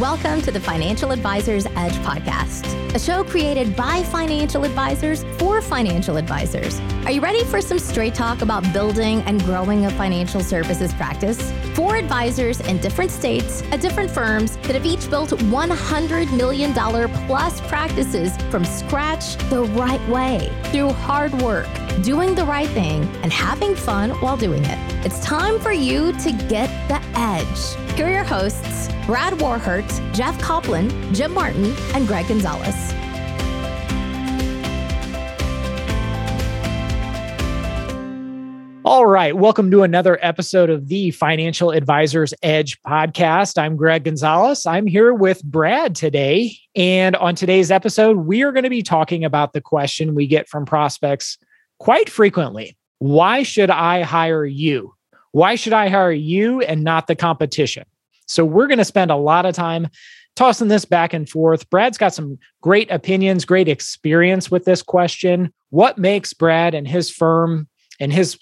Welcome to the Financial Advisors Edge podcast, a show created by financial advisors for financial advisors. Are you ready for some straight talk about building and growing a financial services practice? For advisors in different states at different firms that have each built $100 million plus practices from scratch the right way through hard work, doing the right thing, and having fun while doing it. It's time for you to get the edge. Here are your hosts, Brad Warhurst, Jeff Copland, Jim Martin, and Gregg Gonzalez. All right. Welcome to another episode of the Financial Advisors Edge podcast. I'm Gregg Gonzalez. I'm here with Brad today. And on today's episode, we are going to be talking about the question we get from prospects quite frequently Why should I hire you? Why should I hire you and not the competition? So we're going to spend a lot of time tossing this back and forth. Brad's got some great opinions, great experience with this question. What makes Brad and his firm and his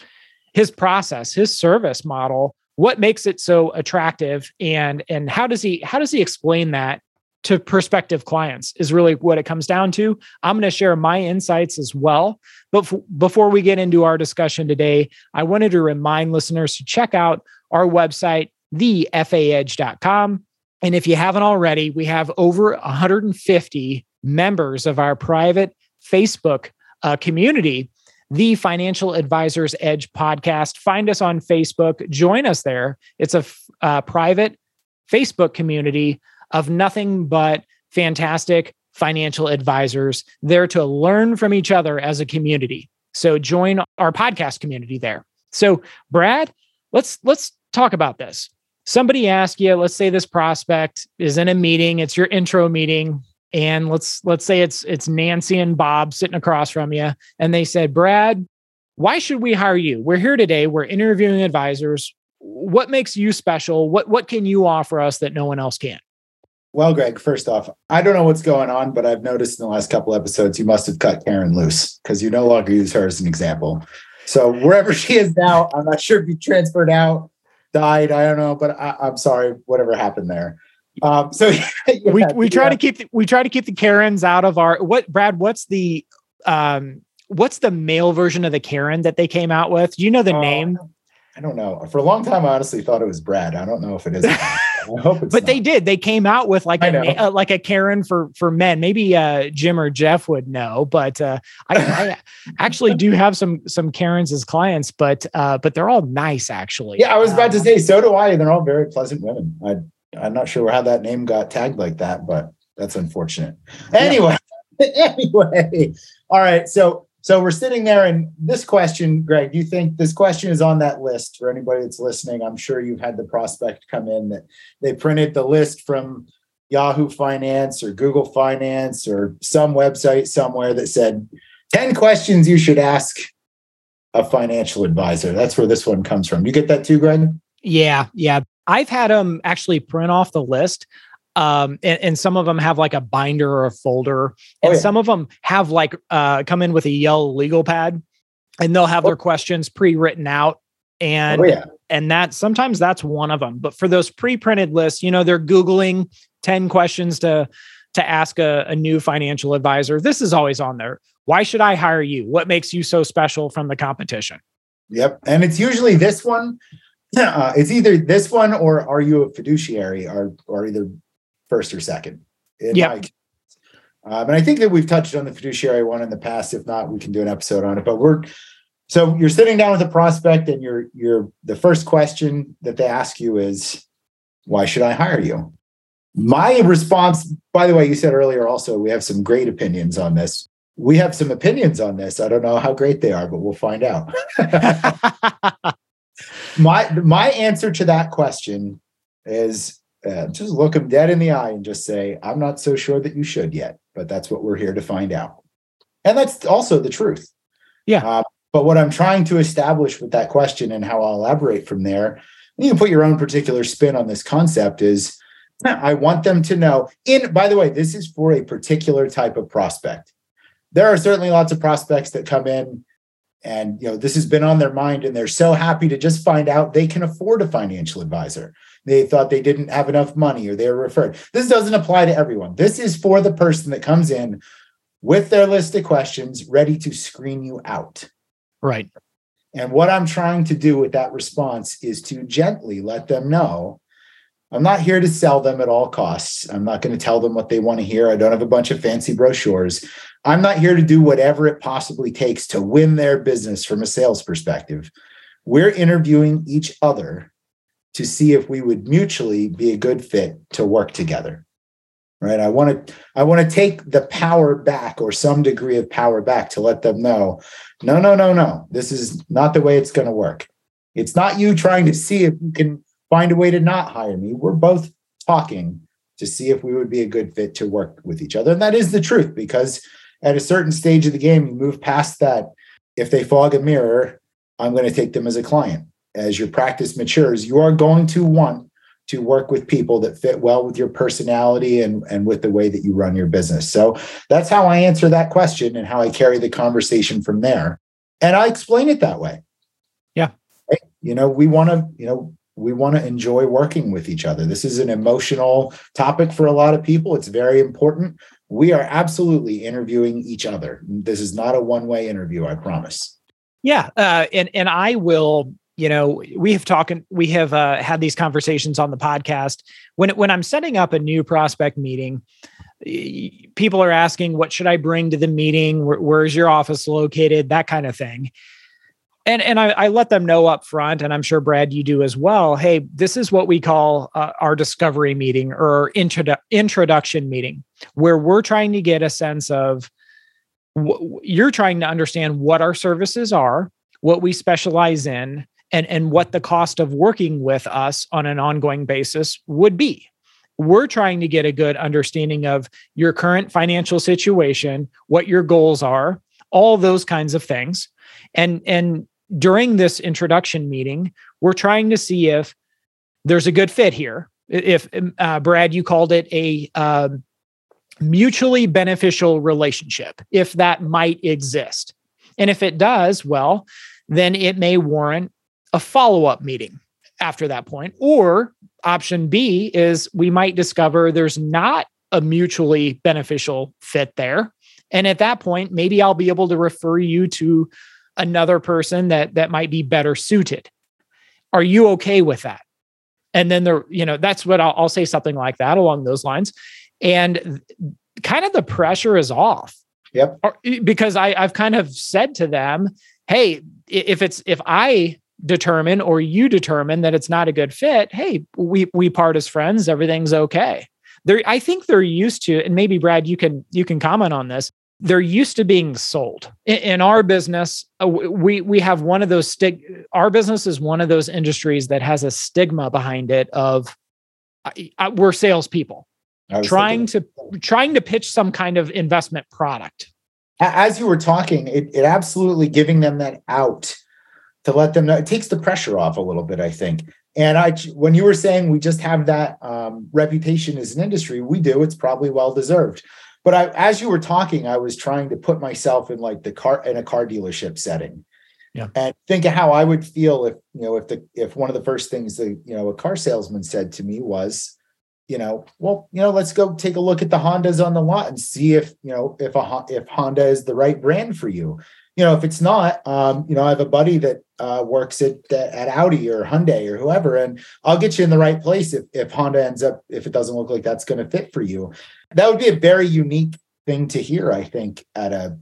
his process, his service model, what makes it so attractive and and how does he how does he explain that to prospective clients is really what it comes down to. I'm going to share my insights as well. But f- before we get into our discussion today, I wanted to remind listeners to check out our website thefaedge.com. And if you haven't already, we have over 150 members of our private Facebook uh, community, the Financial Advisors Edge podcast. Find us on Facebook, join us there. It's a f- uh, private Facebook community of nothing but fantastic financial advisors there to learn from each other as a community. So join our podcast community there. So Brad, let's let's talk about this somebody asks you, let's say this prospect is in a meeting, it's your intro meeting, and let's let's say it's it's Nancy and Bob sitting across from you, and they said, Brad, why should we hire you? We're here today. We're interviewing advisors. What makes you special? What what can you offer us that no one else can? Well, Gregg, first off, I don't know what's going on, but I've noticed in the last couple episodes you must have cut Karen loose because you no longer use her as an example. So wherever she is now, I'm not sure if you transferred out died. I don't know, but I, am sorry, whatever happened there. Um, so yeah, we we try yeah. to keep the, we try to keep the Karens out of our what Brad. What's the um what's the male version of the Karen that they came out with? Do you know the uh, name? I don't know. For a long time, I honestly thought it was Brad. I don't know if it is. But not. they did. They came out with like a uh, like a Karen for for men. Maybe uh, Jim or Jeff would know, but uh, I, I actually do have some some Karens as clients, but uh, but they're all nice actually. Yeah, I was about to um, say so do I, they're all very pleasant women. I I'm not sure how that name got tagged like that, but that's unfortunate. Anyway, anyway, all right. So so we're sitting there, and this question, Gregg, do you think this question is on that list for anybody that's listening? I'm sure you've had the prospect come in that they printed the list from Yahoo Finance or Google Finance or some website somewhere that said 10 questions you should ask a financial advisor. That's where this one comes from. You get that too, Gregg? Yeah, yeah. I've had them actually print off the list um and, and, some of them have like a binder or a folder oh, and oh, yeah. some of them have like uh come in with a yellow legal pad and they'll have oh. their questions pre-written out and oh, yeah. and that sometimes that's one of them but for those pre-printed lists you know they're googling 10 questions to to ask a, a new financial advisor this is always on there why should i hire you what makes you so special from the competition yep and it's usually this one uh, it's either this one or are you a fiduciary or or either first or second. Yeah. Um, and I think that we've touched on the fiduciary one in the past. If not, we can do an episode on it. But we're so you're sitting down with a prospect, and you're you're the first question that they ask you is, "Why should I hire you?" My response, by the way, you said earlier also we have some great opinions on this. We have some opinions on this. I don't know how great they are, but we'll find out. my my answer to that question is uh, just look them dead in the eye and just say, I'm not so sure that you should yet, but that's what we're here to find out. And that's also the truth. Yeah. Uh, but what I'm trying to establish with that question and how I'll elaborate from there, you can put your own particular spin on this concept is I want them to know in by the way, this is for a particular type of prospect. There are certainly lots of prospects that come in and you know this has been on their mind and they're so happy to just find out they can afford a financial advisor they thought they didn't have enough money or they were referred. This doesn't apply to everyone. This is for the person that comes in with their list of questions ready to screen you out. Right. And what I'm trying to do with that response is to gently let them know I'm not here to sell them at all costs. I'm not going to tell them what they want to hear. I don't have a bunch of fancy brochures. I'm not here to do whatever it possibly takes to win their business from a sales perspective. We're interviewing each other to see if we would mutually be a good fit to work together. Right? I want to I want to take the power back or some degree of power back to let them know, no, no, no, no. This is not the way it's going to work. It's not you trying to see if you can find a way to not hire me. We're both talking to see if we would be a good fit to work with each other. And that is the truth because at a certain stage of the game, you move past that. If they fog a mirror, I'm going to take them as a client. As your practice matures, you are going to want to work with people that fit well with your personality and, and with the way that you run your business. So that's how I answer that question and how I carry the conversation from there. And I explain it that way. Yeah. You know, we want to, you know, we want to enjoy working with each other. This is an emotional topic for a lot of people. It's very important. We are absolutely interviewing each other. This is not a one-way interview, I promise. Yeah, uh, and and I will. You know, we have talked. We have uh, had these conversations on the podcast. When when I'm setting up a new prospect meeting, people are asking, "What should I bring to the meeting? Where, where's your office located?" That kind of thing and and I, I, let them know up front, and I'm sure Brad, you do as well. Hey, this is what we call uh, our discovery meeting or introdu- introduction meeting, where we're trying to get a sense of you're trying to understand what our services are, what we specialize in, and and what the cost of working with us on an ongoing basis would be. We're trying to get a good understanding of your current financial situation, what your goals are, all those kinds of things and and during this introduction meeting, we're trying to see if there's a good fit here. If um, uh, Brad, you called it a um, mutually beneficial relationship, if that might exist. And if it does, well, then it may warrant a follow up meeting after that point. Or option B is we might discover there's not a mutually beneficial fit there. And at that point, maybe I'll be able to refer you to another person that that might be better suited are you okay with that and then there you know that's what I'll, I'll say something like that along those lines and kind of the pressure is off yep because i i've kind of said to them hey if it's if i determine or you determine that it's not a good fit hey we we part as friends everything's okay they're i think they're used to and maybe brad you can you can comment on this they're used to being sold. In, in our business, uh, we we have one of those stig. Our business is one of those industries that has a stigma behind it of uh, we're salespeople trying to trying to pitch some kind of investment product. As you were talking, it, it absolutely giving them that out to let them know it takes the pressure off a little bit. I think. And I, when you were saying we just have that um, reputation as an industry, we do. It's probably well deserved but I, as you were talking, I was trying to put myself in like the car in a car dealership setting. Yeah. And think of how I would feel if, you know, if the if one of the first things that, you know, a car salesman said to me was, you know, well, you know, let's go take a look at the Hondas on the lot and see if, you know, if a if Honda is the right brand for you. You know, if it's not, um, you know, I have a buddy that uh, works at at Audi or Hyundai or whoever, and I'll get you in the right place if if Honda ends up if it doesn't look like that's going to fit for you. That would be a very unique thing to hear, I think, at a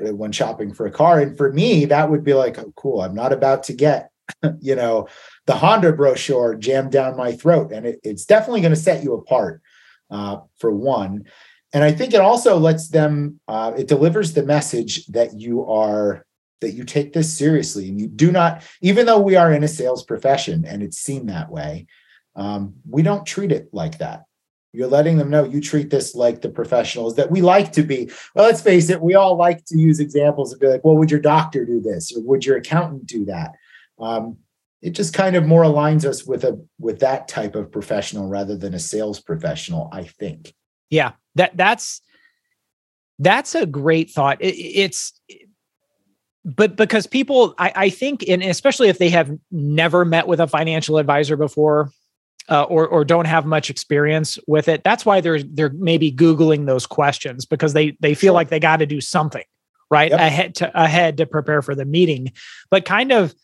when shopping for a car. And for me, that would be like, oh, cool. I'm not about to get, you know, the Honda brochure jammed down my throat, and it, it's definitely going to set you apart uh, for one. And I think it also lets them. Uh, it delivers the message that you are that you take this seriously and you do not, even though we are in a sales profession and it's seen that way, um, we don't treat it like that. You're letting them know you treat this like the professionals that we like to be. Well, let's face it, we all like to use examples and be like, well, would your doctor do this? Or would your accountant do that? Um, it just kind of more aligns us with a with that type of professional rather than a sales professional, I think. Yeah, that that's that's a great thought. It, it's but because people I, I think and especially if they have never met with a financial advisor before uh, or or don't have much experience with it. That's why they're they're maybe googling those questions because they they feel sure. like they got to do something right yep. ahead to ahead to prepare for the meeting. But kind of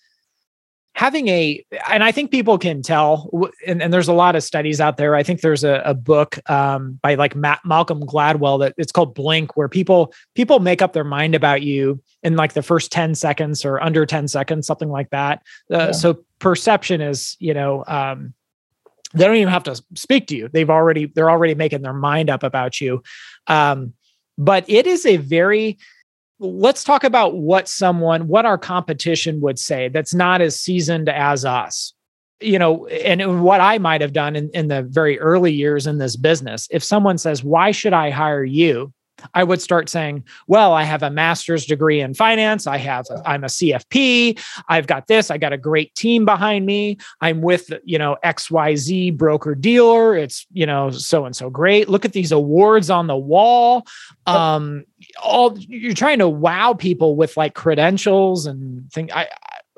having a and i think people can tell and, and, there's a lot of studies out there. I think there's a, a book um, by like Matt, malcolm gladwell that it's called blink where people people make up their mind about you in like the first 10 seconds or under 10 seconds something like that. Uh, yeah. so perception is you know um, they don't even have to speak to you. They've already they're already making their mind up about you. Um, but it is a very let's talk about what someone what our competition would say that's not as seasoned as us. You know and what i might have done in, in the very early years in this business if someone says why should i hire you I would start saying, well, I have a master's degree in finance. I have, I'm a CFP. I've got this. I got a great team behind me. I'm with, you know, XYZ broker dealer. It's, you know, so and so great. Look at these awards on the wall. Um, all you're trying to wow people with like credentials and thing. I,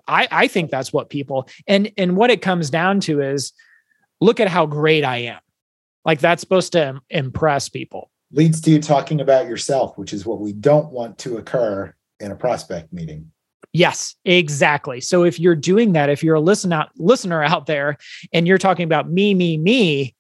I, I think that's what people and and what it comes down to is look at how great I am. Like that's supposed to impress people leads to you talking about yourself, which is what we don't want to occur in a prospect meeting. Yes, exactly. So if you're doing that, if you're a listen out, listener out there and you're talking about me, me, me,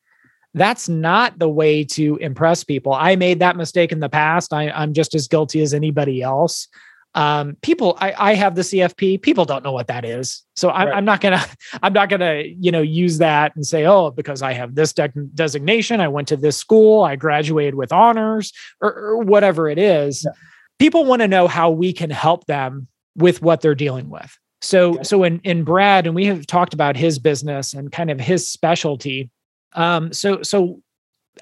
that's not the way to impress people. I made that mistake in the past. I, I'm just as guilty as anybody else um, people I, I have the cfp people don't know what that is so I'm, right. I'm, not gonna i'm not gonna you know use that and say oh because i have this de- designation i went to this school i graduated with honors or, or whatever it is yeah. people want to know how we can help them with what they're dealing with so okay. so in in brad and we have talked about his business and kind of his specialty um so so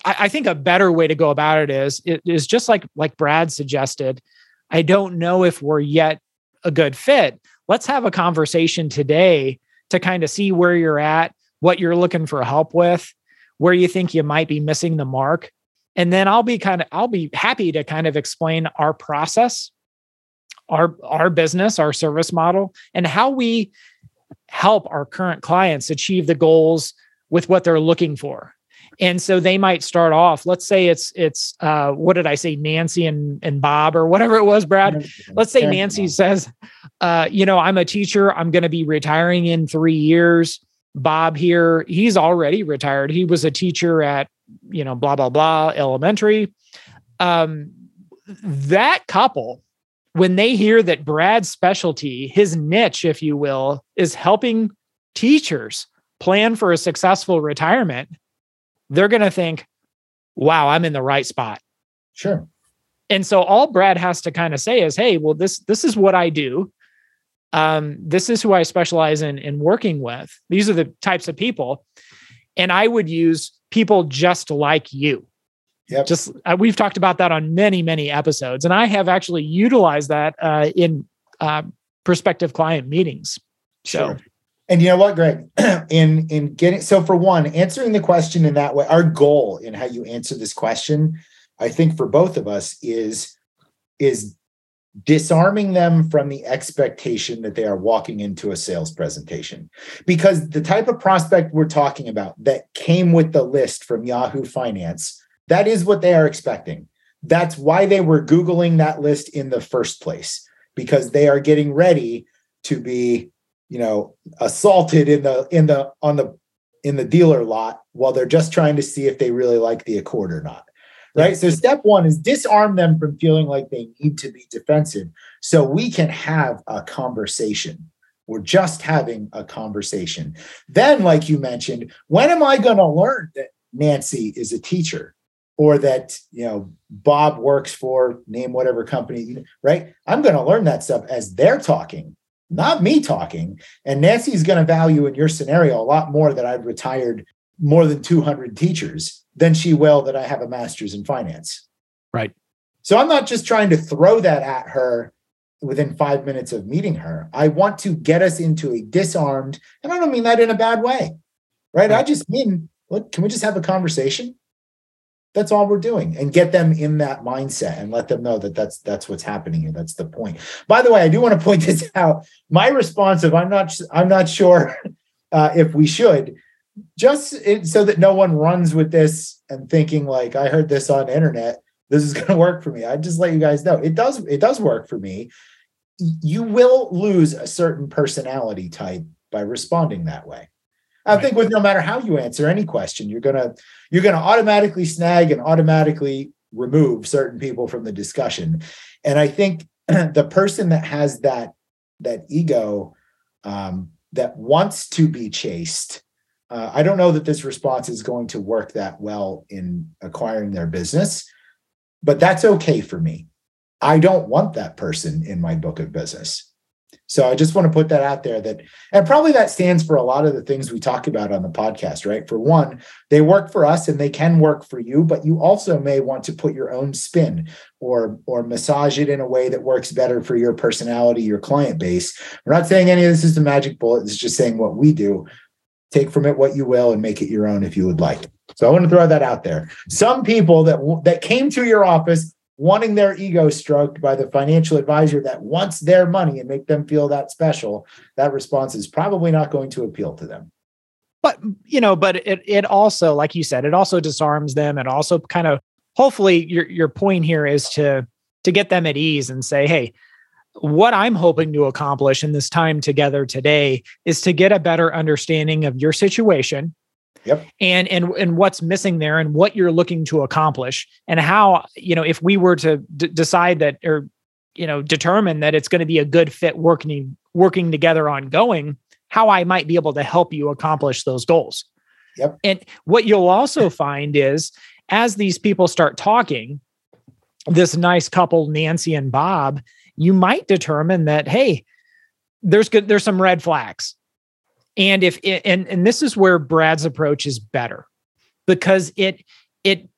I, I think a better way to go about it is it is just like like brad suggested I don't know if we're yet a good fit. Let's have a conversation today to kind of see where you're at, what you're looking for help with, where you think you might be missing the mark. And then I'll be kind of I'll be happy to kind of explain our process, our our business, our service model and how we help our current clients achieve the goals with what they're looking for and so they might start off let's say it's it's uh, what did i say nancy and and bob or whatever it was brad? Let's say nancy says uh, you know i'm a teacher. I'm going to be retiring in three years. Bob here he's already retired. He was a teacher at you know blah blah blah elementary. Um, that couple when they hear that brad's specialty his niche if you will is helping teachers plan for a successful retirement they're going to think, wow, I'm in the right spot. Sure. And so all Brad has to kind of say is, hey, well, this this is what I do. Um, this is who I specialize in in working with. These are the types of people. And I would use people just like you. Yep. Just uh, we've talked about that on many, many episodes. And I have actually utilized that uh, in uh, prospective client meetings. So sure. And you know what, Gregg? in in getting so for one, answering the question in that way, our goal in how you answer this question, I think for both of us is is disarming them from the expectation that they are walking into a sales presentation. Because the type of prospect we're talking about that came with the list from Yahoo Finance, that is what they are expecting. That's why they were Googling that list in the first place, because they are getting ready to be you know assaulted in the in the on the in the dealer lot while they're just trying to see if they really like the accord or not right? Yeah. so step one is disarm them from feeling like they need to be defensive so we can have a conversation. We're just having a conversation. Then like you mentioned when am i going to learn that nancy is a teacher or that you know bob works for name whatever company right? I'm going to learn that stuff as they're talking not me talking. And Nancy's going to value in your scenario a lot more that I've retired more than 200 teachers than she will that I have a master's in finance. Right. So I'm not just trying to throw that at her within five minutes of meeting her. I want to get us into a disarmed, and I don't mean that in a bad way, right? right. I just mean, look, can we just have a conversation? That's all we're doing, and get them in that mindset and let them know that that's that's what's happening here. That's the point. By the way, I do want to point this out. My response of I'm not I'm not sure uh, if we should just it, so that no one runs with this and thinking like I heard this on internet, this is going to work for me. I just let you guys know it does. It does work for me. You will lose a certain personality type by responding that way. I right. think with no matter how you answer any question, you're gonna you're gonna automatically snag and automatically remove certain people from the discussion. And I think the person that has that that ego um, that wants to be chased uh, I don't know that this response is going to work that well in acquiring their business, but that's okay for me. I don't want that person in my book of business. So I just want to put that out there that, and probably that stands for a lot of the things we talk about on the podcast, right? For one, they work for us and they can work for you, but you also may want to put your own spin or or massage it in a way that works better for your personality, your client base. We're not saying any of this is the magic bullet. It's just saying what we do. Take from it what you will and make it your own if you would like. So I want to throw that out there. Some people that that came to your office wanting their ego stroked by the financial advisor that wants their money and make them feel that special, that response is probably not going to appeal to them. But you know, but it it also, like you said, it also disarms them and also kind of hopefully your your point here is to to get them at ease and say, hey, what I'm hoping to accomplish in this time together today is to get a better understanding of your situation Yep. And and and what's missing there, and what you're looking to accomplish, and how you know if we were to d- decide that, or you know, determine that it's going to be a good fit working working together ongoing, how I might be able to help you accomplish those goals. Yep. And what you'll also find is as these people start talking, this nice couple, Nancy and Bob, you might determine that hey, there's good there's some red flags and if it, and and this is where Brad's approach is better because it it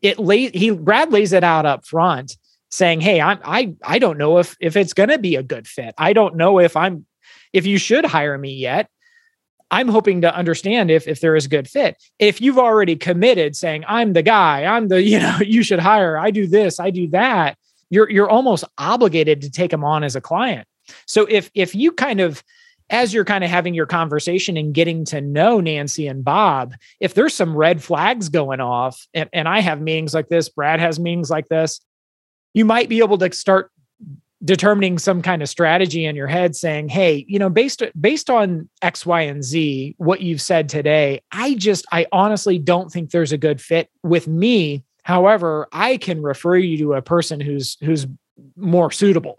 it lay he Brad lays it out up front saying, "Hey, I'm I I don't know if if it's going to be a good fit. I don't know if I'm if you should hire me yet. I'm hoping to understand if if there is a good fit. If you've already committed saying, "I'm the guy. I'm the, you know, you should hire. I do this, I do that." You're you're almost obligated to take them on as a client. So if if you kind of as you're kind of having your conversation and getting to know Nancy and Bob, if there's some red flags going off, and, and I have meetings like this, Brad has meetings like this, you might be able to start determining some kind of strategy in your head saying hey you know based based on x y and z what you've said today i just i honestly don't think there's a good fit with me. However i can refer you to a person who's who's more suitable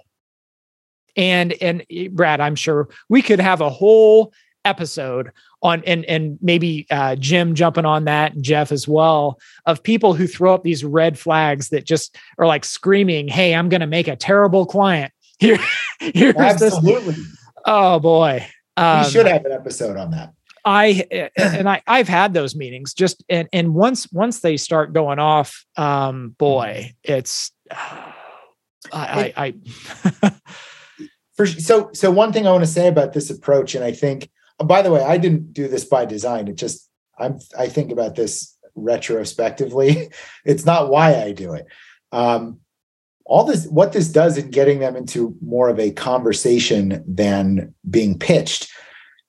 and and eh, Brad, I'm sure we could have a whole episode on and and maybe uh, Jim jumping on that and Jeff as well of people who throw up these red flags that just are like screaming, "Hey, I'm going to make a terrible client." Here, here's absolutely. This. Oh boy, um, we should have an episode on that. I eh, eh, and I I've had those meetings just and and once once they start going off, um, boy, it's uh, I I. I for so so one thing I want to say about this approach, and I think, oh, by the way, I didn't do this by design. It just I'm I think about this retrospectively. it's not why I do it. Um, all this what this does in getting them into more of a conversation than being pitched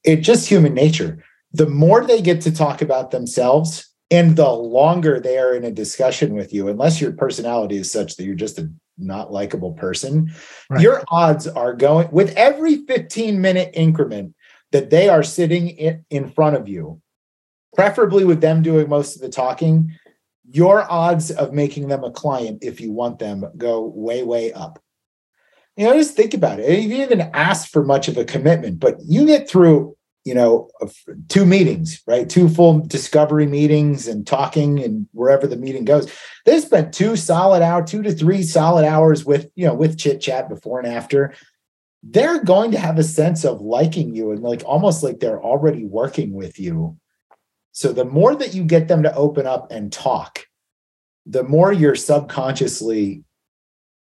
it's just human nature the more they get to talk about themselves and the longer they are in a discussion with you unless your personality is such that you're just a not likable person, right. your odds are going with every 15 minute increment that they are sitting in, in front of you, preferably with them doing most of the talking, your odds of making them a client, if you want them, go way, way up. You know, just think about it. You didn't even ask for much of a commitment, but you get through you know two meetings right? Two full discovery meetings and talking and wherever the meeting goes. They spent two solid hour two to three solid hours with you know with chit chat before and after. They're going to have a sense of liking you and like almost like they're already working with you. So the more that you get them to open up and talk the more you're subconsciously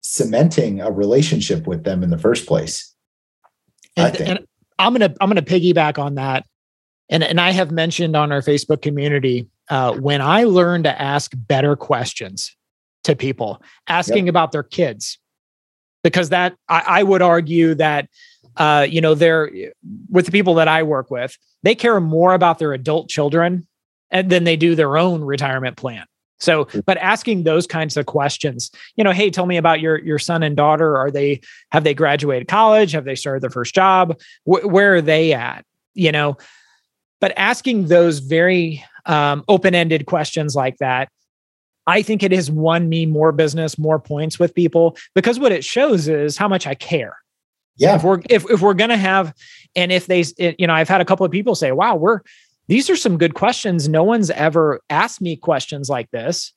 cementing a relationship with them in the first place. And, I think. And, I'm gonna I'm gonna piggyback on that, and and I have mentioned on our Facebook community uh, when I learned to ask better questions to people, asking yep. about their kids, because that I, I would argue that uh, you know, they're with the people that I work with, they care more about their adult children and than they do their own retirement plan. So, but asking those kinds of questions, you know, hey, tell me about your your son and daughter. Are they have they graduated college? Have they started their first job? Wh- where are they at? You know, but asking those very um, open ended questions like that, I think it has won me more business, more points with people because what it shows is how much I care. Yeah. If we're if if we're gonna have, and if they, you know, I've had a couple of people say, "Wow, we're these are some good questions. No one's ever asked me questions like this."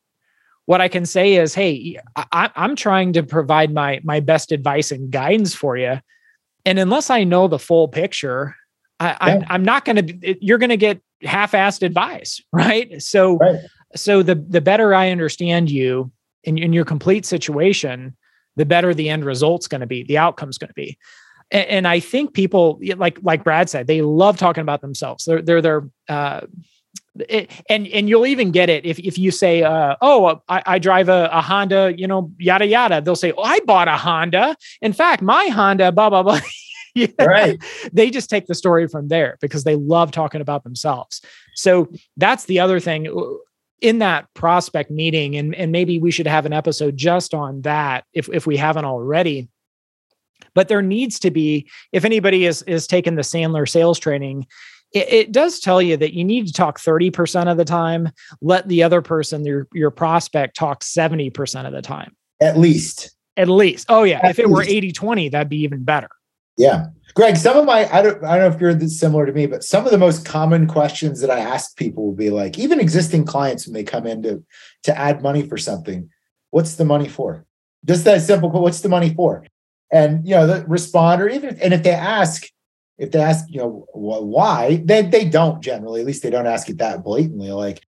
What I can say is, "Hey, I, I'm trying to provide my my best advice and guidance for you, and unless I know the full picture, I, yeah. I'm I'm not going to. You're going to get half-assed advice, right? So, right. so the the better I understand you in, in your complete situation, the better the end result's going to be, the outcome's going to be. And, and, I think people like like Brad said, they love talking about themselves. They're they're they're uh, it, and and you'll even get it if if you say, uh, "Oh, I, I drive a, a, Honda," you know, yada yada. They'll say, "Oh, I bought a Honda. In fact, my Honda." Blah blah blah. yeah. Right. They just take the story from there because they love talking about themselves. So that's the other thing in that prospect meeting and, and maybe we should have an episode just on that if, if we haven't already but there needs to be if anybody is is taking the sandler sales training it, it, does tell you that you need to talk 30% of the time let the other person your your prospect talk 70% of the time at least at least oh yeah at if it least. were 80 20 that'd be even better yeah Gregg, some of my I don't I don't know if you're similar to me, but some of the most common questions that I ask people will be like, even existing clients when they come in to to add money for something, what's the money for? Just that simple. But what's the money for? And you know, the respond or even and if they ask, if they ask, you know, why, they they don't generally. At least they don't ask it that blatantly. Like,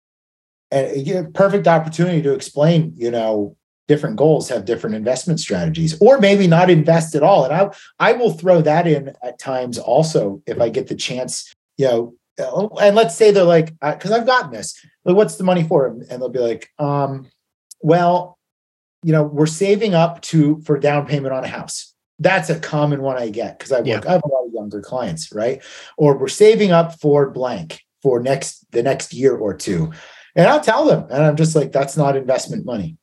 and you know, perfect opportunity to explain, you know, different goals have different investment strategies or maybe not invest at all and i i will throw that in at times also if i get the chance you know uh, and let's say they're like because uh, i've gotten this like what's the money for and they'll be like um well you know we're saving up to for down payment on a house that's a common one i get because i work yeah. i have a lot of younger clients right or we're saving up for blank for next the next year or two and i'll tell them and i'm just like that's not investment money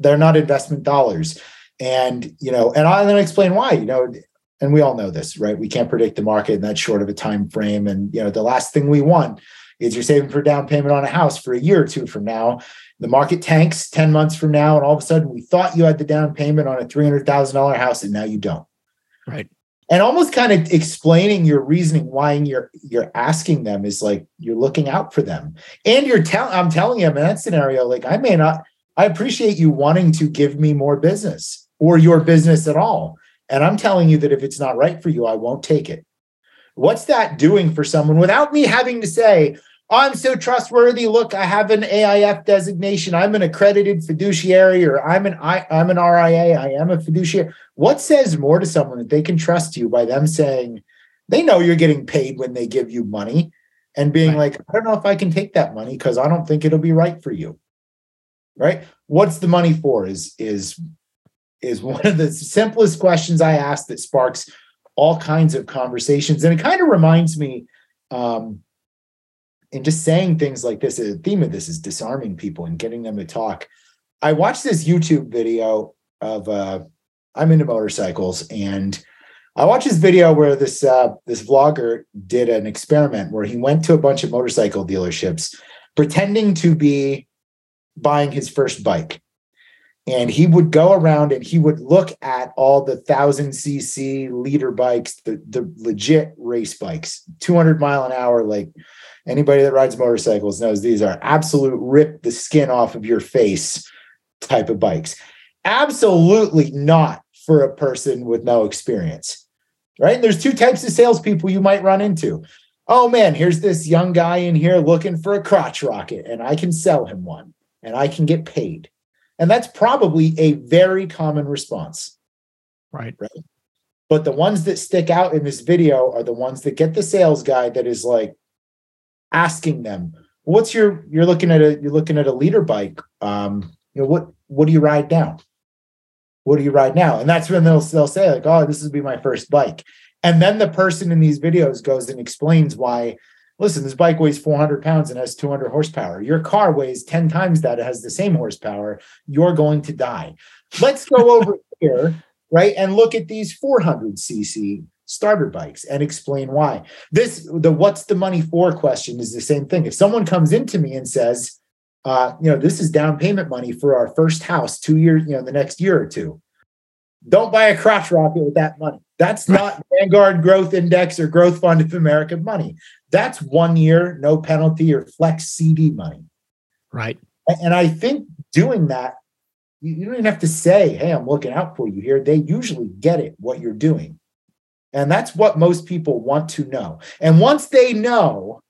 they're not investment dollars. And, you know, and I'm going to explain why, you know, and we all know this, right? We can't predict the market in that short of a time frame. And, you know, the last thing we want is you're saving for down payment on a house for a year or two from now. The market tanks 10 months from now, and all of a sudden we thought you had the down payment on a $300,000 house, and now you don't. Right. And almost kind of explaining your reasoning why you're you're asking them is like you're looking out for them. And you're telling I'm telling them in that scenario, like I may not I appreciate you wanting to give me more business or your business at all. And I'm telling you that if it's not right for you, I won't take it. What's that doing for someone without me having to say, I'm so trustworthy. Look, I have an AIF designation. I'm an accredited fiduciary, or I'm an I, I'm an RIA. I am a fiduciary. What says more to someone that they can trust you by them saying they know you're getting paid when they give you money and being right. like, I don't know if I can take that money because I don't think it'll be right for you right? What's the money for? Is is is one of the simplest questions I ask that sparks all kinds of conversations, and it kind of reminds me. Um, and just saying things like this, the theme of this is disarming people and getting them to talk. I watched this YouTube video of uh, I'm into motorcycles, and I watched this video where this uh, this vlogger did an experiment where he went to a bunch of motorcycle dealerships, pretending to be buying his first bike. And he would go around and he would look at all the thousand cc liter bikes, the, the legit race bikes, 200 mile an hour. Like anybody that rides motorcycles knows these are absolute rip the skin off of your face type of bikes. Absolutely not for a person with no experience, right? And there's two types of salespeople you might run into. Oh man, here's this young guy in here looking for a crotch rocket, and I can sell him one and I can get paid. And that's probably a very common response. Right. Right. But the ones that stick out in this video are the ones that get the sales guy that is like asking them, what's your you're looking at a you're looking at a liter bike. Um, you know, what what do you ride now? What do you ride now? And that's when they'll they'll say, like, oh, this will be my first bike. And then the person in these videos goes and explains why, listen, this bike weighs 400 pounds and has 200 horsepower. Your car weighs 10 times that, it has the same horsepower. You're going to die. Let's go over here, right? And look at these 400 cc starter bikes and explain why. This, the what's the money for question is the same thing. If someone comes into me and says, uh, you know, this is down payment money for our first house two years, you know, the next year or two. Don't buy a crotch rocket with that money. That's not Vanguard Growth Index or Growth Fund of America money. That's one year, no penalty or flex CD money. Right. And I think doing that, you don't even have to say, hey, I'm looking out for you here. They usually get it, what you're doing. And that's what most people want to know. And once they know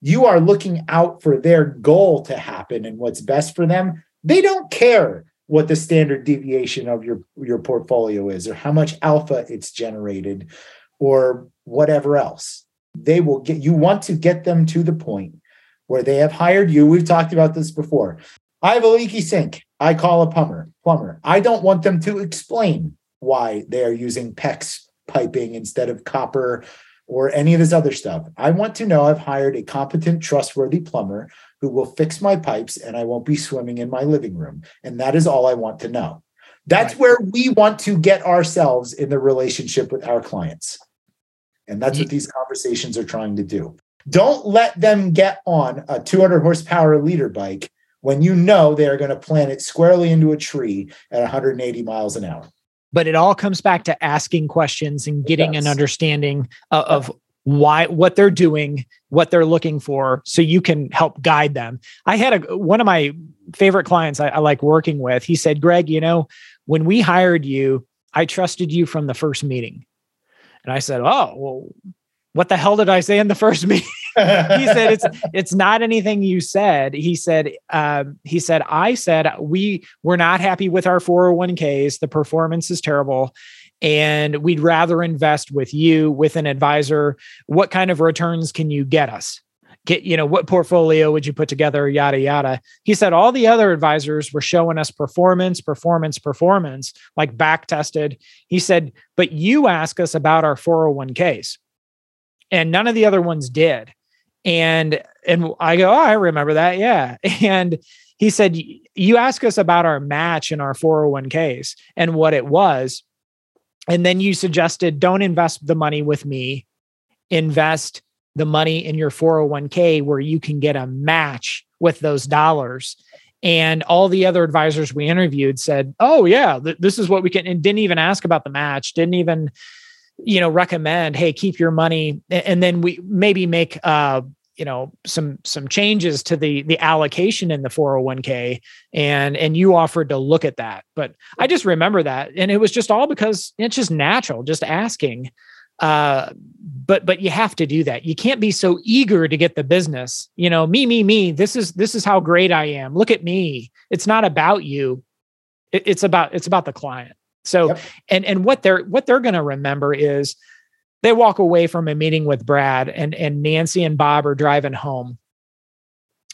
you are looking out for their goal to happen and what's best for them, they don't care what the standard deviation of your, your portfolio is or how much alpha it's generated or whatever else. They will get you want to get them to the point where they have hired you. We've talked about this before. I have a leaky sink. I call a plumber. Plumber. I don't want them to explain why they are using PEX piping instead of copper or any of this other stuff. I want to know I've hired a competent, trustworthy plumber who will fix my pipes and I won't be swimming in my living room. And that is all I want to know. That's right. where we want to get ourselves in the relationship with our clients. And that's what these conversations are trying to do. Don't let them get on a 200 horsepower liter bike when you know they are going to plant it squarely into a tree at 180 miles an hour but it all comes back to asking questions and getting an understanding of, of why what they're doing what they're looking for so you can help guide them. I had a one of my favorite clients I, I, like working with he said greg you know when we hired you i trusted you from the first meeting. And i said oh well what the hell did i say in the first meeting he said it's it's not anything you said. He said um, he said i said we were not happy with our 401ks the performance is terrible and we'd rather invest with you with an advisor. What kind of returns can you get us? Get you know what portfolio would you put together? Yada yada. He said all the other advisors were showing us performance performance performance like back tested. He said but you ask us about our 401ks and none of the other ones did and and I go, oh, I remember that. Yeah. And he said, You ask us about our match in our 401ks and what it was. And then you suggested, don't invest the money with me, invest the money in your 401k where you can get a match with those dollars. And all the other advisors we interviewed said, Oh, yeah, th- this is what we can, and didn't even ask about the match, didn't even you know recommend hey keep your money and then we maybe make uh you know some some changes to the the allocation in the 401k and and you offered to look at that. But i just remember that and it was just all because it's just natural just asking uh but but you have to do that. You can't be so eager to get the business you know me me me this is this is how great i am. Look at me. It's not about you. It, it's about it's about the client so, yep. and and what they're what they're going to remember is they walk away from a meeting with Brad and and Nancy and Bob are driving home.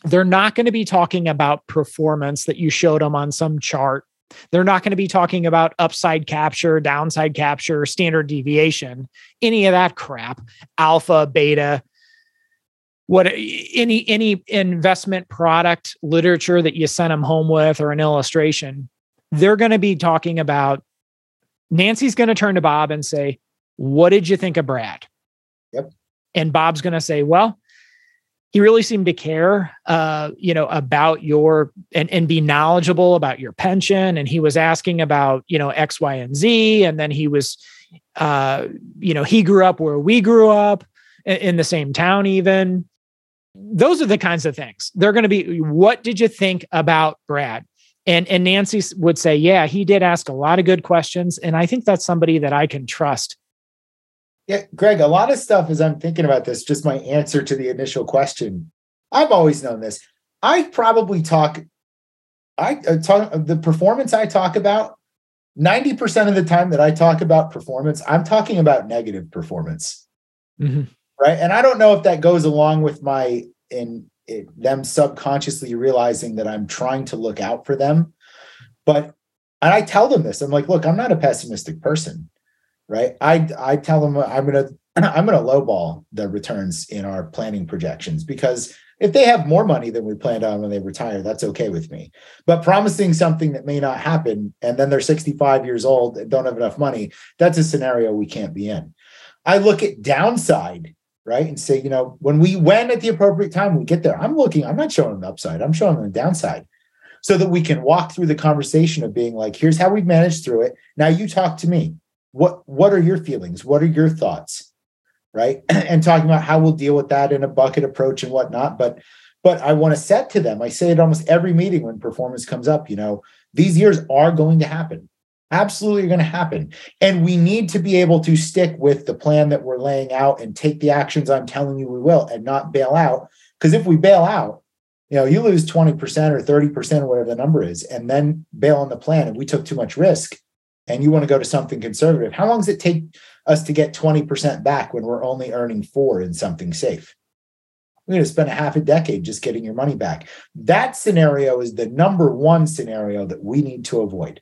They're not going to be talking about performance that you showed them on some chart. They're not going to be talking about upside capture, downside capture, standard deviation, any of that crap, alpha, beta, what any any investment product literature that you sent them home with or an illustration. They're going to be talking about Nancy's going to turn to Bob and say, What did you think of Brad? Yep. And Bob's going to say, Well, he really seemed to care, uh, you know, about your and, and be knowledgeable about your pension. And he was asking about, you know, X, Y, and Z. And then he was, uh, you know, he grew up where we grew up in the same town, even. Those are the kinds of things. They're going to be, what did you think about Brad? And and Nancy would say, yeah, he did ask a lot of good questions, and I think that's somebody that I can trust. Yeah, Gregg, a lot of stuff as I'm thinking about this, just my answer to the initial question. I've always known this. I probably talk, I uh, talk the performance I talk about. 90% of the time that I talk about performance, I'm talking about negative performance. Mm-hmm. Right. And I don't know if that goes along with my in it, them subconsciously realizing that I'm trying to look out for them. But and I tell them this I'm like, look, I'm not a pessimistic person. right? I I tell them I'm gonna I'm gonna lowball the returns in our planning projections because if they have more money than we planned on when they retire, that's okay with me. But promising something that may not happen and then they're 65 years old and don't have enough money, that's a scenario we can't be in. I look at downside, right? And say, you know, when we when at the appropriate time we get there, I'm looking, I'm not showing the upside, I'm showing the downside. So that we can walk through the conversation of being like, here's how we've managed through it. Now you talk to me. What what are your feelings? What are your thoughts? right? and talking about how we'll deal with that in a bucket approach and whatnot. But but I want to set to them. I say it almost every meeting when performance comes up. You know, these years are going to happen. Absolutely going to happen. And we need to be able to stick with the plan that we're laying out and take the actions I'm telling you we will and not bail out. Because if we bail out, you know, you lose 20% or 30% or whatever the number is, and then bail on the plan and we took too much risk and you want to go to something conservative. How long does it take us to get 20% back when we're only earning four in something safe. We're going to spend a half a decade just getting your money back. That scenario is the number one scenario that we need to avoid.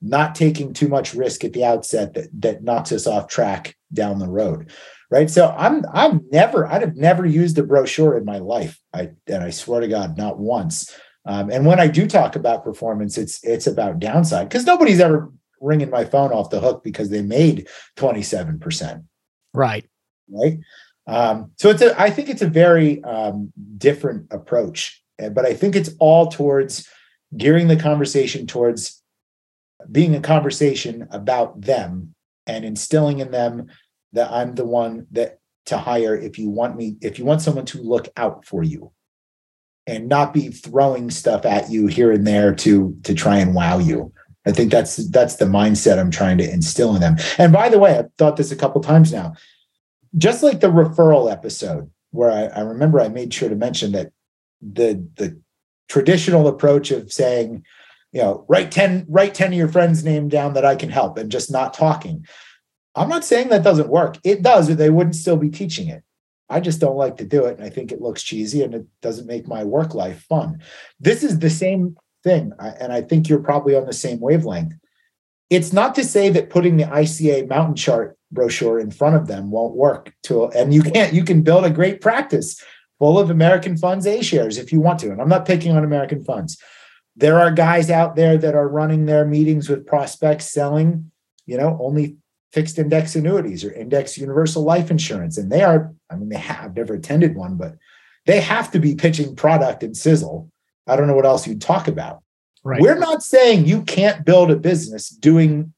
Not taking too much risk at the outset that, that knocks us off track down the road. Right. So I'm I'm never, I'd have never used a brochure in my life. I and I swear to God, not once. Um, and when I do talk about performance, it's it's about downside because nobody's ever ringing my phone off the hook because they made 27%. Right. Right. Um, so it's a, I think it's a very um, different approach, but I think it's all towards gearing the conversation towards being a conversation about them and instilling in them that I'm the one that to hire if you want me, if you want someone to look out for you and not be throwing stuff at you here and there to to try and wow you. I think that's that's the mindset I'm trying to instill in them. And by the way, I've thought this a couple times now. Just like the referral episode, where I, I remember I made sure to mention that the the traditional approach of saying, you know, write 10, write 10 of your friends' name down that I can help and just not talking. I'm not saying that doesn't work. It does, or they wouldn't still be teaching it. I just don't like to do it. And I think it looks cheesy and it doesn't make my work life fun. This is the same thing, and I think you're probably on the same wavelength. It's not to say that putting the ICA mountain chart brochure in front of them won't work. To and you can't. You can build a great practice full of American funds A shares if you want to. And I'm not picking on American funds. There are guys out there that are running their meetings with prospects selling, you know, only fixed index annuities or index universal life insurance. And they are, I mean, they have never attended one, but they have to be pitching product and sizzle I don't know what else you'd talk about. Right. We're not saying you can't build a business doing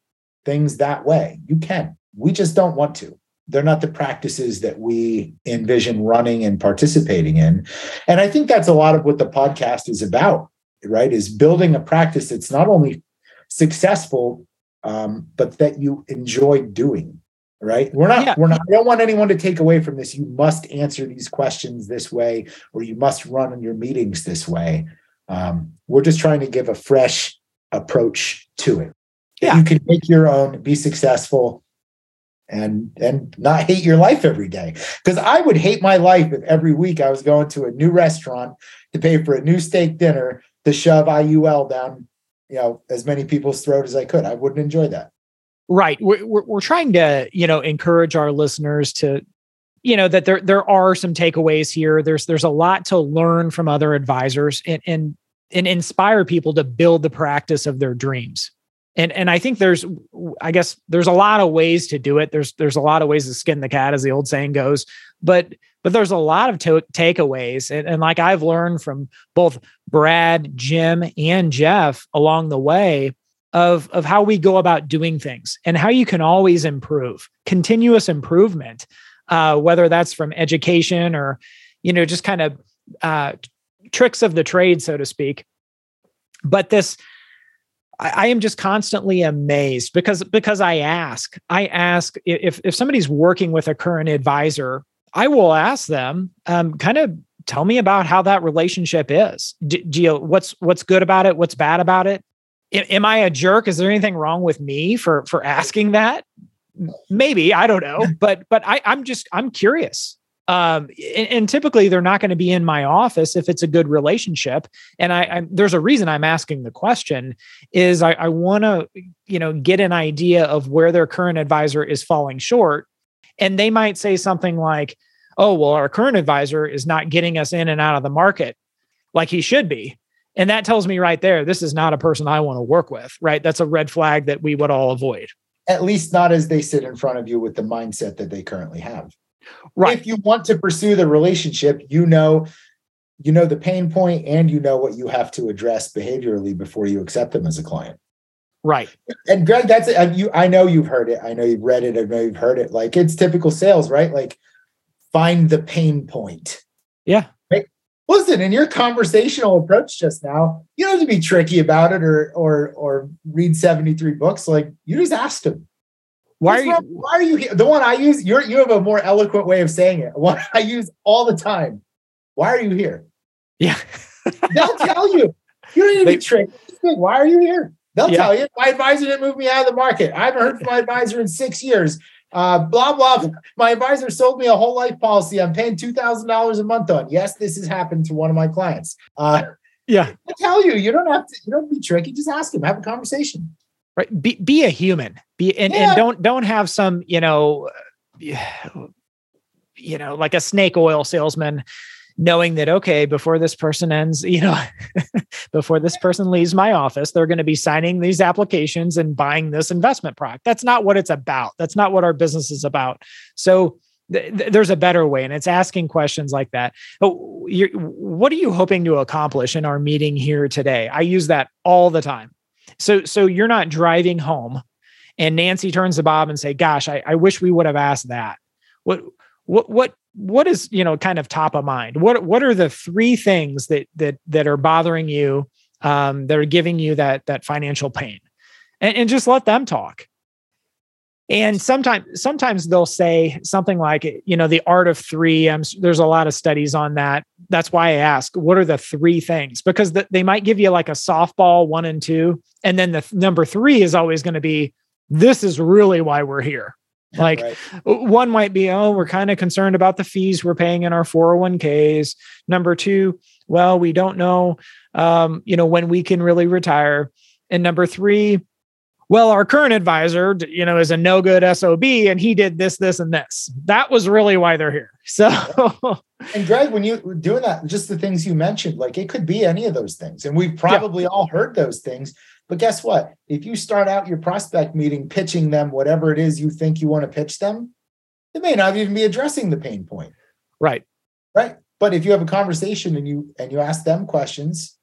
things that way. You can. We just don't want to. They're not the practices that we envision running and participating in. And I think that's a lot of what the podcast is about, right? Is building a practice that's not only successful, um, but that you enjoy doing right we're not yeah. we're not i don't want anyone to take away from this you must answer these questions this way or you must run in your meetings this way um, we're just trying to give a fresh approach to it. Yeah. You can make your own, be successful, and and not hate your life every day. Because I would hate my life if every week I was going to a new restaurant to pay for a new steak dinner to shove IUL down, you know, as many people's throat as I could. I wouldn't enjoy that. Right. We're, we're, we're trying to, you know, encourage our listeners to you know that there there are some takeaways here there's there's a lot to learn from other advisors and and and inspire people to build the practice of their dreams and and i think there's i guess there's a lot of ways to do it there's there's a lot of ways to skin the cat as the old saying goes but but there's a lot of to- takeaways and, and like i've learned from both brad jim and jeff along the way of of how we go about doing things and how you can always improve continuous improvement uh, whether that's from education or you know just kind of uh, tricks of the trade, so to speak. But this, I, I, am just constantly amazed because because I ask, I ask if if somebody's working with a current advisor, I will ask them, um, kind of tell me about how that relationship is. Do, do you, what's what's good about it? What's bad about it? am I a jerk? Is there anything wrong with me for for asking that? maybe i don't know but but I, i'm just i'm curious Um, and, and, typically they're not going to be in my office if it's a good relationship. And I, I there's a reason I'm asking the question is I, I want to, you know, get an idea of where their current advisor is falling short. And they might say something like, oh, well, our current advisor is not getting us in and out of the market like he should be. And that tells me right there, this is not a person I want to work with, right? That's a red flag that we would all avoid. At least not as they sit in front of you with the mindset that they currently have. Right. If you want to pursue the relationship, you know, you know the pain point and you know what you have to address behaviorally before you accept them as a client. Right. And Gregg, that's it. You, I know you've heard it. I know you've read it. I know you've heard it. Like it's typical sales, right? Like find the pain point. Yeah. Right? Listen, in your conversational approach just now, you don't have to be tricky about it or or or read 73 books. Like you just asked him. Why are you why are you here? The one I use, you're you have a more eloquent way of saying it. One I use all the time. Why are you here? Yeah. They'll tell you. You don't need to be tricked. Why are you here? They'll yeah. tell you. My advisor didn't move me out of the market. I haven't heard from my advisor in six years. Uh, blah blah. My advisor sold me a whole life policy. I'm paying two thousand dollars a month on. Yes, this has happened to one of my clients. Uh, yeah, I tell you, you don't have to. You don't be tricky. Just ask him. Have a conversation. Right. Be be a human. Be and, yeah. and don't don't have some you know, you know, like a snake oil salesman knowing that okay before this person ends you know before this person leaves my office they're going to be signing these applications and buying this investment product. That's not what it's about. That's not what our business is about. So th- th- there's a better way and it's asking questions like that. Oh, what are you hoping to accomplish in our meeting here today? I use that all the time. So so you're not driving home and nancy turns to bob and say gosh i, I wish we would have asked that. What what what what is you know kind of top of mind? What what are the three things that that that are bothering you um, that are giving you that that financial pain? And, and just let them talk. And sometimes sometimes they'll say something like you know the art of three I'm, there's a lot of studies on that. That's why i ask what are the three things? Because the, they might give you like a softball one and two and then the th- number three is always going to be this is really why we're here like right. one might be, oh, we're kind of concerned about the fees we're paying in our 401ks. Number two, well, we don't know, um, you know, when we can really retire. And number three, well, our current advisor, you know, is a no good SOB and he did this, this, and this. That was really why they're here. So, and Gregg, when you were doing that, just the things you mentioned, like it could be any of those things. And we've probably yeah. all heard those things. But guess what? If you start out your prospect meeting pitching them whatever it is you think you want to pitch them, they may not even be addressing the pain point. Right. Right. But if you have a conversation and you and you ask them questions,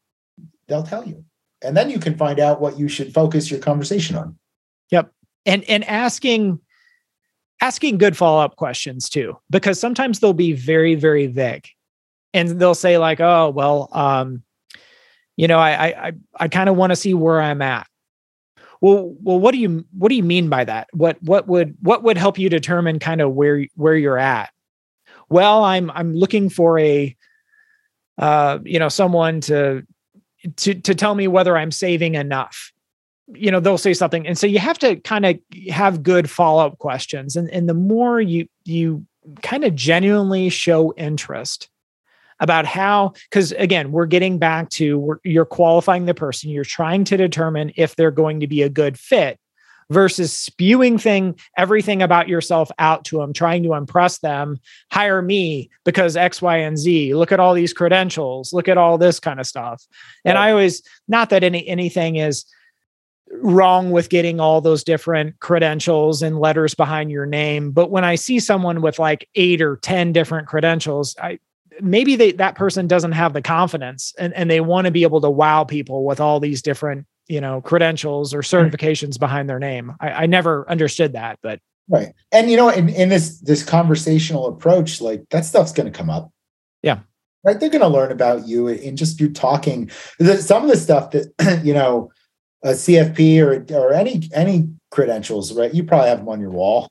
they'll tell you. And then you can find out what you should focus your conversation on. Yep. And and asking asking good follow-up questions too because sometimes they'll be very very vague. And they'll say like, "Oh, well, um you know, I I I kind of want to see where I'm at. Well, well, what do you what do you mean by that? What what would what would help you determine kind of where where you're at? Well, I'm I'm looking for a uh, you know, someone to to to tell me whether I'm saving enough. You know, they'll say something. And so you have to kind of have good follow-up questions. And and the more you you kind of genuinely show interest about how because again we're getting back to you're qualifying the person you're trying to determine if they're going to be a good fit versus spewing thing everything about yourself out to them trying to impress them. Hire me because x y and z. Look at all these credentials. Look at all this kind of stuff and i always not that any anything is wrong with getting all those different credentials and letters behind your name but when i see someone with like 8 or 10 different credentials i maybe they that person doesn't have the confidence and, and they want to be able to wow people with all these different you know credentials or mm-hmm. certifications behind their name. I, I never understood that but right. And you know in, in this this conversational approach like that stuff's going to come up. Yeah. Right? They're going to learn about you and just you talking. Some of the stuff that you know a cfp or or any any credentials right? You probably have them on your wall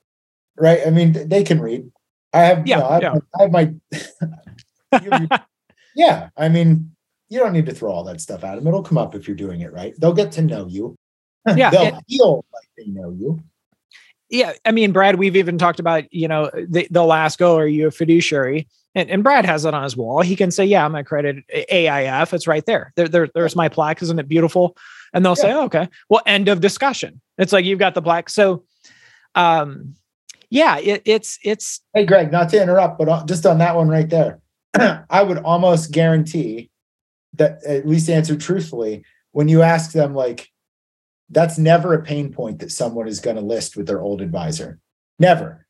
right? I mean they can read. I have yeah, you know, I, have, yeah. I have my yeah, I mean, you don't need to throw all that stuff at them. It'll come up if you're doing it right. They'll get to know you. Yeah, they'll feel like they know you. Yeah, I mean, Brad, we've even talked about, you know, the, they'll ask, "Oh, are you a fiduciary?" And, and Brad has it on his wall. He can say, "Yeah, I'm accredited AIF. It's right there. There, there there's my plaque. Isn't it beautiful?" And they'll yeah. say, oh, "Okay, well, end of discussion." It's like you've got the plaque. So, um, yeah, it, it's it's. Hey, Gregg, not to interrupt, but just on that one right there, I would almost guarantee that at least answer truthfully when you ask them like that's never a pain point that someone is going to list with their old advisor. Never.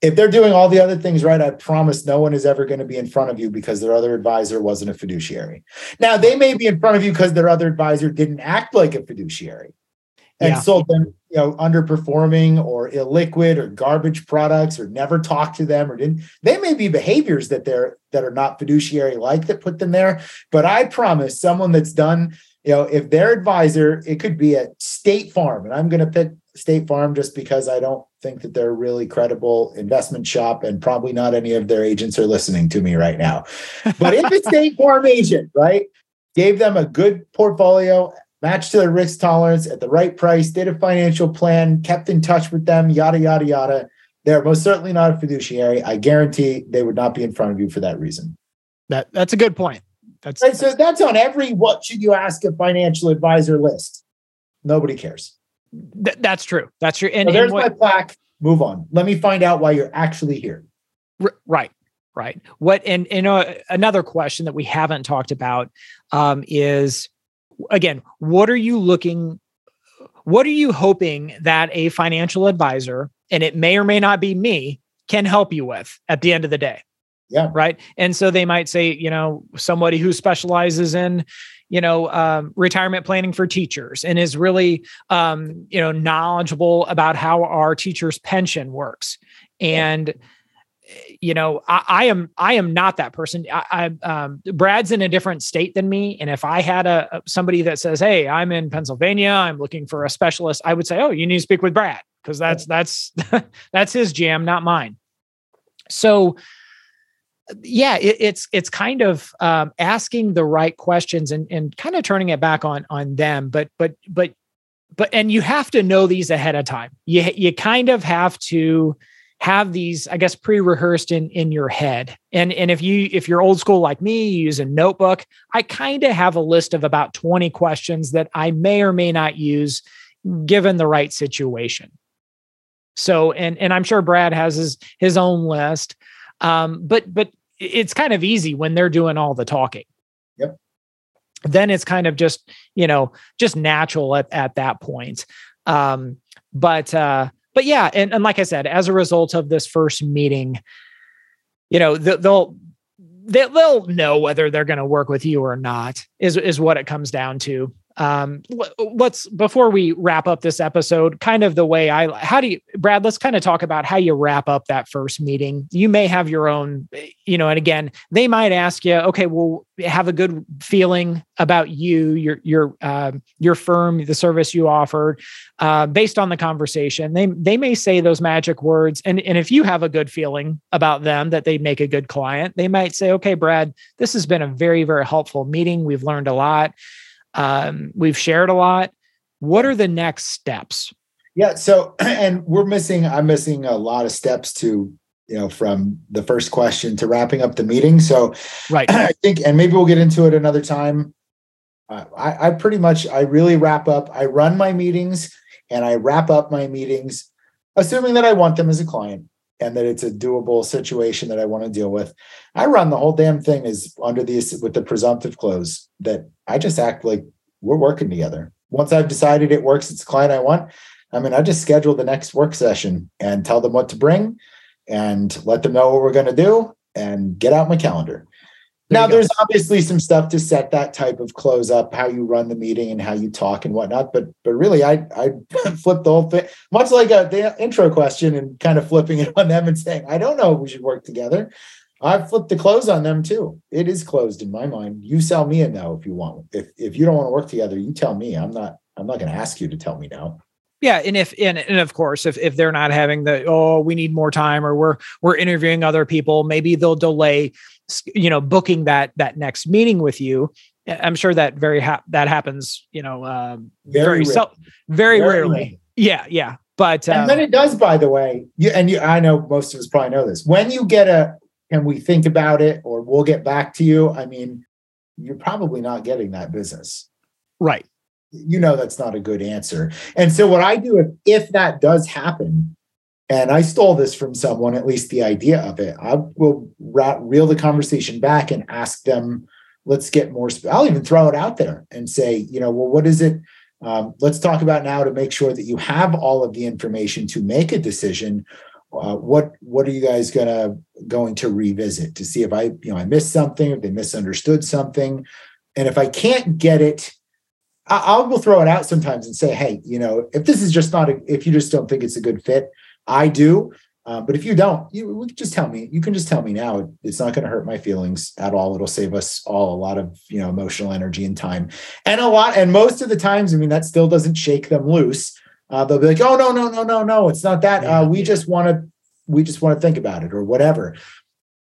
If they're doing all the other things right, I promise no one is ever going to be in front of you because their other advisor wasn't a fiduciary. Now, they may be in front of you because their other advisor didn't act like a fiduciary and yeah. sold them, you know, underperforming or illiquid or garbage products or never talk to them or didn't. They may be behaviors that they're that are not fiduciary like that put them there. But I promise someone that's done you know, if their advisor, it could be at State Farm, and I'm going to pick State Farm just because I don't think that they're a really credible investment shop, and probably not any of their agents are listening to me right now. But if a State Farm agent, right, gave them a good portfolio, matched to their risk tolerance at the right price, did a financial plan, kept in touch with them, yada, yada, yada, they're most certainly not a fiduciary. I guarantee they would not be in front of you for that reason. That that's a good point. That's, right, so that's on every what should you ask a financial advisor list. Nobody cares. Th- that's true. That's true. And, so there's and what, my plaque. Move on. Let me find out why you're actually here. R- right. Right. What and and uh, another question that we haven't talked about um, is again, what are you looking? What are you hoping that a financial advisor, and it may or may not be me, can help you with at the end of the day? Yeah. Right. And so they might say, you know, somebody who specializes in, you know, um, retirement planning for teachers and is really, um, you know, knowledgeable about how our teachers' pension works. And, yeah you know I, I, am i am not that person i, I um, brad's in a different state than me and if i had a, somebody that says hey i'm in pennsylvania i'm looking for a specialist i would say oh you need to speak with brad because that's that's that's his jam not mine so yeah, it, it's it's kind of um, asking the right questions and and kind of turning it back on on them. But but but but and you have to know these ahead of time. You you kind of have to have these i guess pre-rehearsed in in your head and and if you if you're old school like me you use a notebook i kind of have a list of about 20 questions that i may or may not use given the right situation so and and i'm sure brad has his his own list um, but but it's kind of easy when they're doing all the talking. Yep. Then it's kind of just you know just natural at at that point. Um, but uh, but yeah, and, and like I said, as a result of this first meeting, you know they'll they'll know whether they're going to work with you or not is is what it comes down to um let's before we wrap up this episode kind of the way i how do you brad let's kind of talk about how you wrap up that first meeting. You may have your own you know and again they might ask you okay well have a good feeling about you your your uh, your firm the service you offered uh, based on the conversation. They they may say those magic words and and if you have a good feeling about them that they make a good client they might say okay brad this has been a very very helpful meeting. We've learned a lot um, we've shared a lot. What are the next steps? Yeah. So, and we're missing, I'm missing a lot of steps to, you know, from the first question to wrapping up the meeting. So, right. I think, and maybe we'll get into it another time. Uh, I, I pretty much, I really wrap up, I run my meetings and I wrap up my meetings, assuming that I want them as a client and that it's a doable situation that I want to deal with. I run the whole damn thing is under the with the presumptive close that I just act like we're working together. Once I've decided it works, it's a client I want. I mean, I just schedule the next work session and tell them what to bring and let them know what we're going to do and get out my calendar now there's obviously some stuff to set that type of close up how you run the meeting and how you talk and whatnot but but really i i flipped the whole thing much like a, the intro question and kind of flipping it on them and saying i don't know if we should work together. I've flipped the close on them too. It is closed in my mind. You sell me a no if you want. If if you don't want to work together you tell me. I'm not i'm not going to ask you to tell me no. Yeah, and if and, and of course, if if they're not having the oh, we need more time, or we're we're interviewing other people, maybe they'll delay, you know, booking that that next meeting with you. I'm sure that very ha- that happens, you know, um, very very, very, very rarely. Yeah, yeah. But and then it does, by the way. You, and you, I know most of us probably know this. When you get a, can we think about it, or we'll get back to you? I mean, you're probably not getting that business. right. You know that's not a good answer. And so what I do if if that does happen, and I stole this from someone, at least the idea of it, I will reel the conversation back and ask them. Let's get more. Sp- I'll even throw it out there and say, you know, well, what is it? Um, let's talk about now to make sure that you have all of the information to make a decision. Uh, what what are you guys gonna going to revisit to see if I you know I missed something, if they misunderstood something, and if I can't get it, I, I will throw it out sometimes and say, hey, you know, if this is just not a, if you just don't think it's a good fit, I do. Uh, but if you don't, you just tell me. You can just tell me now. It's not going to hurt my feelings at all. It'll save us all a lot of you know emotional energy and time, and a lot. And most of the times, I mean, that still doesn't shake them loose. Uh, they'll be like, "Oh no, no, no, no, no! It's not that. Uh, we just want to, we just want to think about it or whatever."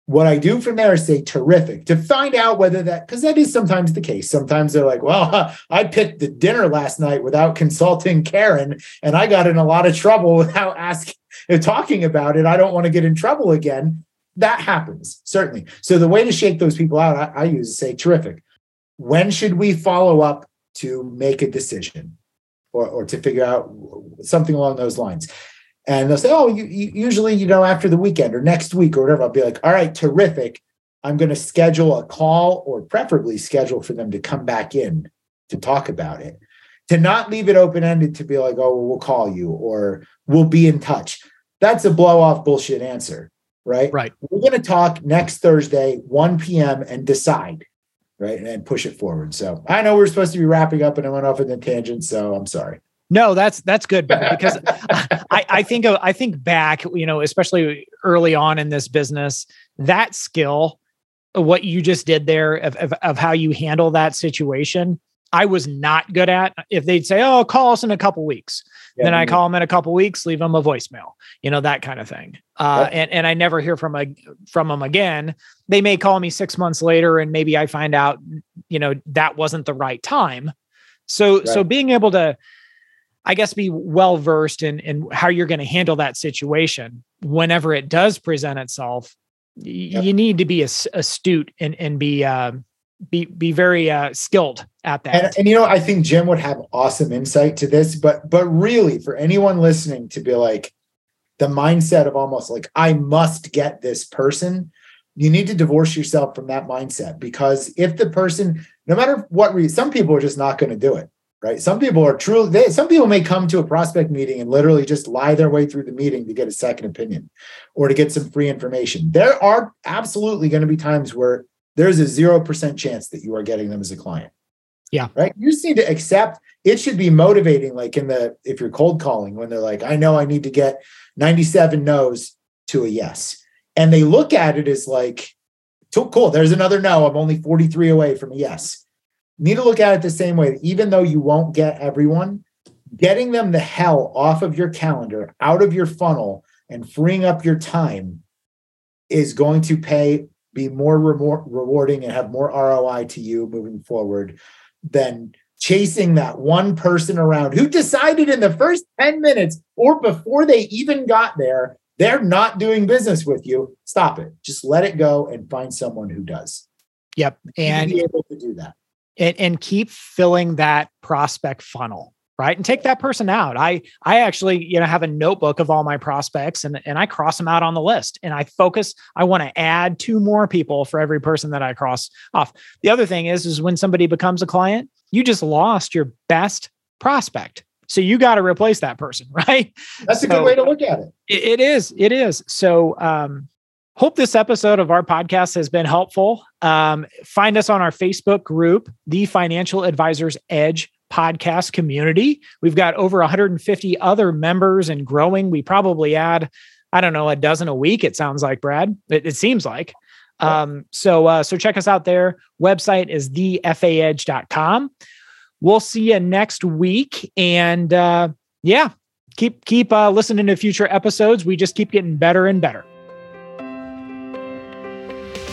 What I do from there is say terrific to find out whether that because that is sometimes the case. Sometimes they're like, "Well, I picked the dinner last night without consulting Karen, and I got in a lot of trouble without asking." Talking about it, I don't want to get in trouble again. That happens, certainly. So the way to shake those people out, I, I use is say, terrific. When should we follow up to make a decision or, or to figure out something along those lines? And they'll say, oh, you, you, usually, you know, after the weekend or next week or whatever. I'll be like, all right, terrific. I'm going to schedule a call or preferably schedule for them to come back in to talk about it to not leave it open ended to be like, oh, well, we'll call you or we'll be in touch. That's a blow off bullshit answer, right? Right. We're going to talk next Thursday, 1 p.m., and decide, right? And push it forward. So I know we're supposed to be wrapping up and I went off in a tangent. So I'm sorry. No, that's that's good because I, I think of I think back, you know, especially early on in this business, that skill, what you just did there of, of, of how you handle that situation I was not good at. If they'd say, "Oh, call us in a couple weeks," yeah, then I call them in a couple weeks, leave them a voicemail, you know that kind of thing. Uh, and and I never hear from a from them again. They may call me six months later, and maybe I find out, you know, that wasn't the right time. So right. so being able to, I guess, be well versed in in how you're going to handle that situation whenever it does present itself. Yep. You need to be astute and and be. Um, be be very uh, skilled at that. And, and, you know, I think Jim would have awesome insight to this, but but really, for anyone listening to be like the mindset of almost like I must get this person, you need to divorce yourself from that mindset because if the person, no matter what reason, some people are just not going to do it. Right. Some people are truly, they, some people may come to a prospect meeting and literally just lie their way through the meeting to get a second opinion or to get some free information. There are absolutely going to be times where there's a 0% chance that you are getting them as a client. Yeah. Right. You just need to accept it should be motivating, like in the if you're cold calling, when they're like, I know I need to get 97 no's to a yes. And they look at it as like, cool, there's another no. I'm only 43 away from a yes. Need to look at it the same way. Even though you won't get everyone, getting them the hell off of your calendar, out of your funnel, and freeing up your time is going to pay be more rewarding and have more ROI to you moving forward than chasing that one person around who decided in the first 10 minutes or before they even got there, they're not doing business with you. Stop it. Just let it go and find someone who does. Yep. And be able to do that. And, and keep filling that prospect funnel right? And take that person out. I i actually you know have a notebook of all my prospects and and i cross them out on the list. And i focus i want to add two more people for every person that i cross off. The other thing is is when somebody becomes a client you just lost your best prospect. So you got to replace that person right? That's so a good way to look at it. it it is it is. So um Hope this episode of our podcast has been helpful. Um, find us on our Facebook group, The Financial Advisors Edge podcast community. We've got over 150 other members and growing. We probably add, I don't know, a dozen a week. It sounds like Brad. It, it seems like. Um, so uh, so check us out there. Website is thefaedge.com. We'll see you next week. And uh, yeah, keep keep uh, listening to future episodes. We just keep getting better and better.